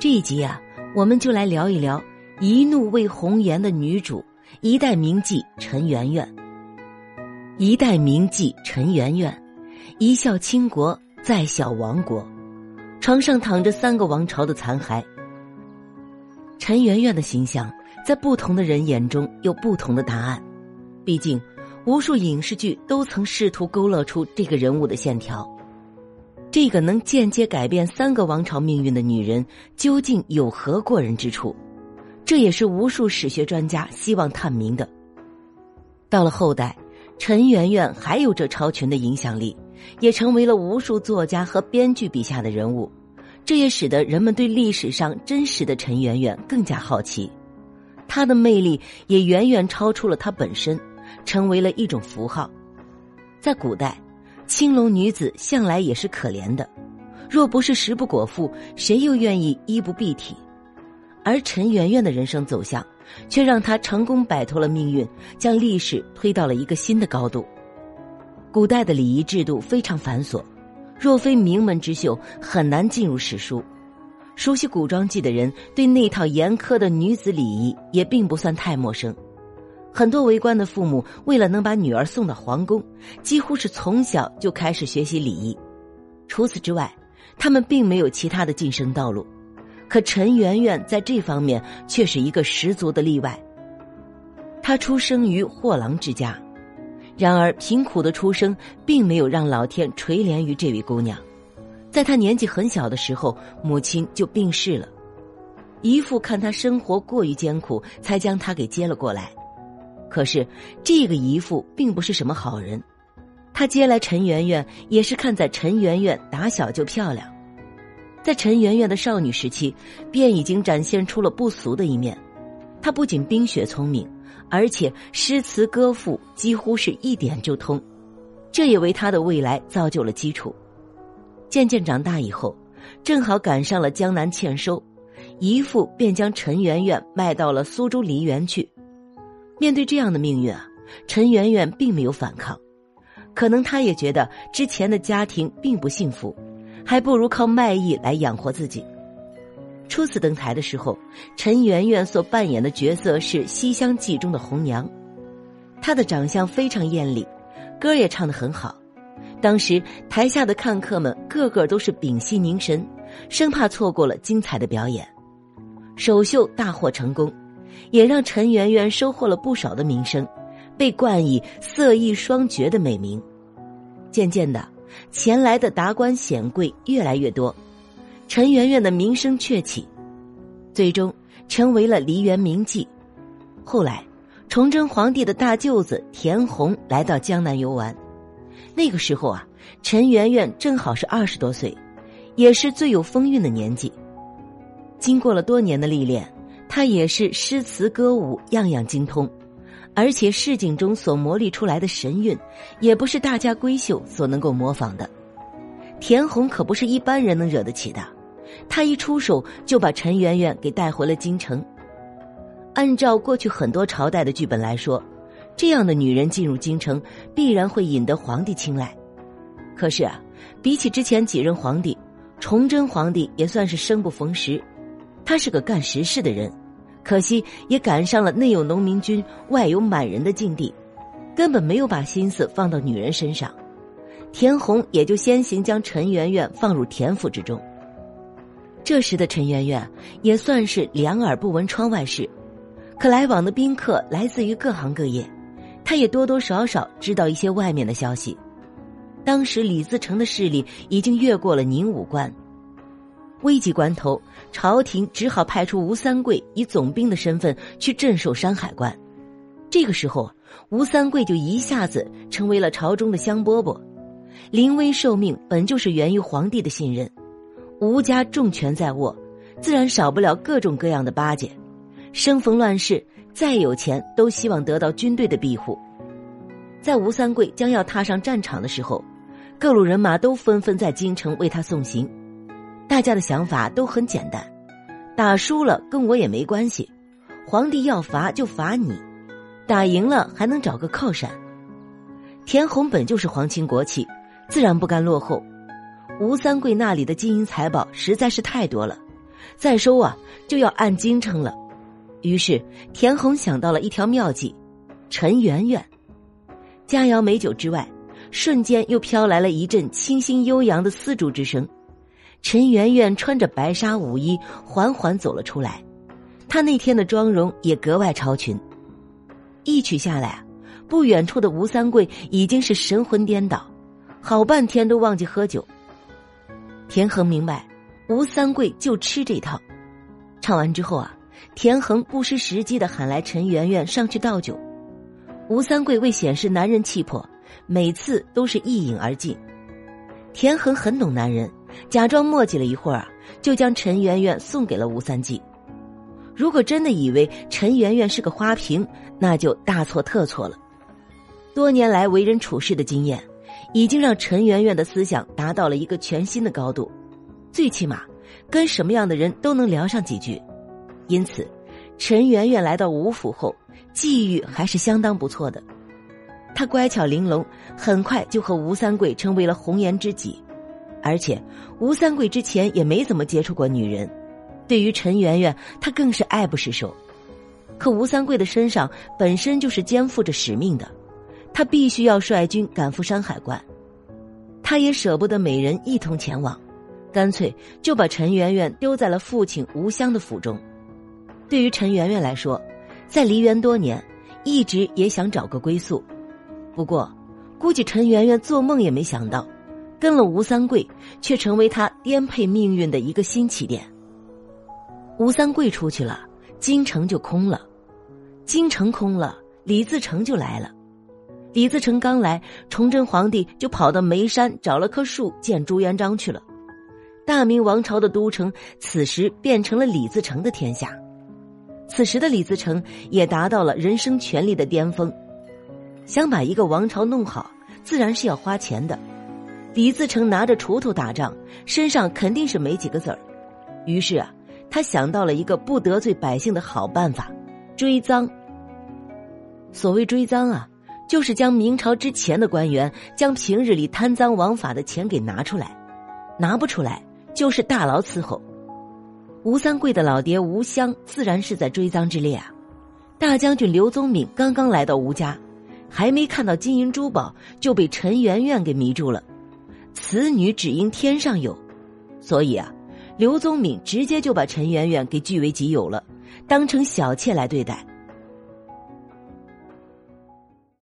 这一集啊，我们就来聊一聊一怒为红颜的女主，一代名妓陈圆圆。一代名妓陈圆圆，一笑倾国，再笑亡国，床上躺着三个王朝的残骸。陈圆圆的形象，在不同的人眼中有不同的答案。毕竟，无数影视剧都曾试图勾勒出这个人物的线条。这个能间接改变三个王朝命运的女人，究竟有何过人之处？这也是无数史学专家希望探明的。到了后代，陈圆圆还有着超群的影响力，也成为了无数作家和编剧笔下的人物。这也使得人们对历史上真实的陈圆圆更加好奇。她的魅力也远远超出了她本身，成为了一种符号。在古代。青楼女子向来也是可怜的，若不是食不果腹，谁又愿意衣不蔽体？而陈圆圆的人生走向，却让她成功摆脱了命运，将历史推到了一个新的高度。古代的礼仪制度非常繁琐，若非名门之秀，很难进入史书。熟悉古装剧的人，对那套严苛的女子礼仪也并不算太陌生。很多为官的父母为了能把女儿送到皇宫，几乎是从小就开始学习礼仪。除此之外，他们并没有其他的晋升道路。可陈圆圆在这方面却是一个十足的例外。她出生于货郎之家，然而贫苦的出生并没有让老天垂怜于这位姑娘。在她年纪很小的时候，母亲就病逝了，姨父看她生活过于艰苦，才将她给接了过来。可是，这个姨父并不是什么好人，他接来陈圆圆也是看在陈圆圆打小就漂亮，在陈圆圆的少女时期，便已经展现出了不俗的一面。她不仅冰雪聪明，而且诗词歌赋几乎是一点就通，这也为她的未来造就了基础。渐渐长大以后，正好赶上了江南欠收，姨父便将陈圆圆卖到了苏州梨园去。面对这样的命运啊，陈圆圆并没有反抗，可能她也觉得之前的家庭并不幸福，还不如靠卖艺来养活自己。初次登台的时候，陈圆圆所扮演的角色是《西厢记》中的红娘，她的长相非常艳丽，歌也唱得很好。当时台下的看客们个个都是屏息凝神，生怕错过了精彩的表演。首秀大获成功。也让陈圆圆收获了不少的名声，被冠以“色艺双绝”的美名。渐渐的，前来的达官显贵越来越多，陈圆圆的名声鹊起，最终成为了梨园名妓。后来，崇祯皇帝的大舅子田弘来到江南游玩，那个时候啊，陈圆圆正好是二十多岁，也是最有风韵的年纪。经过了多年的历练。他也是诗词歌舞样样精通，而且市井中所磨砺出来的神韵，也不是大家闺秀所能够模仿的。田红可不是一般人能惹得起的，他一出手就把陈圆圆给带回了京城。按照过去很多朝代的剧本来说，这样的女人进入京城，必然会引得皇帝青睐。可是啊，比起之前几任皇帝，崇祯皇帝也算是生不逢时，他是个干实事的人。可惜也赶上了内有农民军，外有满人的境地，根本没有把心思放到女人身上。田红也就先行将陈圆圆放入田府之中。这时的陈圆圆也算是两耳不闻窗外事，可来往的宾客来自于各行各业，他也多多少少知道一些外面的消息。当时李自成的势力已经越过了宁武关。危急关头，朝廷只好派出吴三桂以总兵的身份去镇守山海关。这个时候，吴三桂就一下子成为了朝中的香饽饽。临危受命本就是源于皇帝的信任，吴家重权在握，自然少不了各种各样的巴结。生逢乱世，再有钱都希望得到军队的庇护。在吴三桂将要踏上战场的时候，各路人马都纷纷在京城为他送行。大家的想法都很简单，打输了跟我也没关系，皇帝要罚就罚你，打赢了还能找个靠山。田红本就是皇亲国戚，自然不甘落后。吴三桂那里的金银财宝实在是太多了，再收啊就要按斤称了。于是田横想到了一条妙计：陈圆圆。佳肴美酒之外，瞬间又飘来了一阵清新悠扬的丝竹之声。陈圆圆穿着白纱舞衣，缓缓走了出来。她那天的妆容也格外超群。一曲下来，不远处的吴三桂已经是神魂颠倒，好半天都忘记喝酒。田横明白，吴三桂就吃这套。唱完之后啊，田横不失时机的喊来陈圆圆上去倒酒。吴三桂为显示男人气魄，每次都是一饮而尽。田横很懂男人，假装磨叽了一会儿，就将陈圆圆送给了吴三季。如果真的以为陈圆圆是个花瓶，那就大错特错了。多年来为人处事的经验，已经让陈圆圆的思想达到了一个全新的高度。最起码，跟什么样的人都能聊上几句。因此，陈圆圆来到吴府后，际遇还是相当不错的。她乖巧玲珑，很快就和吴三桂成为了红颜知己。而且，吴三桂之前也没怎么接触过女人。对于陈圆圆，他更是爱不释手。可吴三桂的身上本身就是肩负着使命的，他必须要率军赶赴山海关。他也舍不得美人一同前往，干脆就把陈圆圆丢在了父亲吴襄的府中。对于陈圆圆来说，在梨园多年，一直也想找个归宿。不过，估计陈圆圆做梦也没想到，跟了吴三桂，却成为他颠沛命运的一个新起点。吴三桂出去了，京城就空了；京城空了，李自成就来了。李自成刚来，崇祯皇帝就跑到眉山找了棵树见朱元璋去了。大明王朝的都城此时变成了李自成的天下。此时的李自成也达到了人生权力的巅峰，想把一个王朝弄好，自然是要花钱的。李自成拿着锄头打仗，身上肯定是没几个子儿，于是啊。他想到了一个不得罪百姓的好办法，追赃。所谓追赃啊，就是将明朝之前的官员将平日里贪赃枉法的钱给拿出来，拿不出来就是大牢伺候。吴三桂的老爹吴襄自然是在追赃之列啊。大将军刘宗敏刚刚来到吴家，还没看到金银珠宝，就被陈圆圆给迷住了。此女只应天上有，所以啊。刘宗敏直接就把陈圆圆给据为己有了，当成小妾来对待。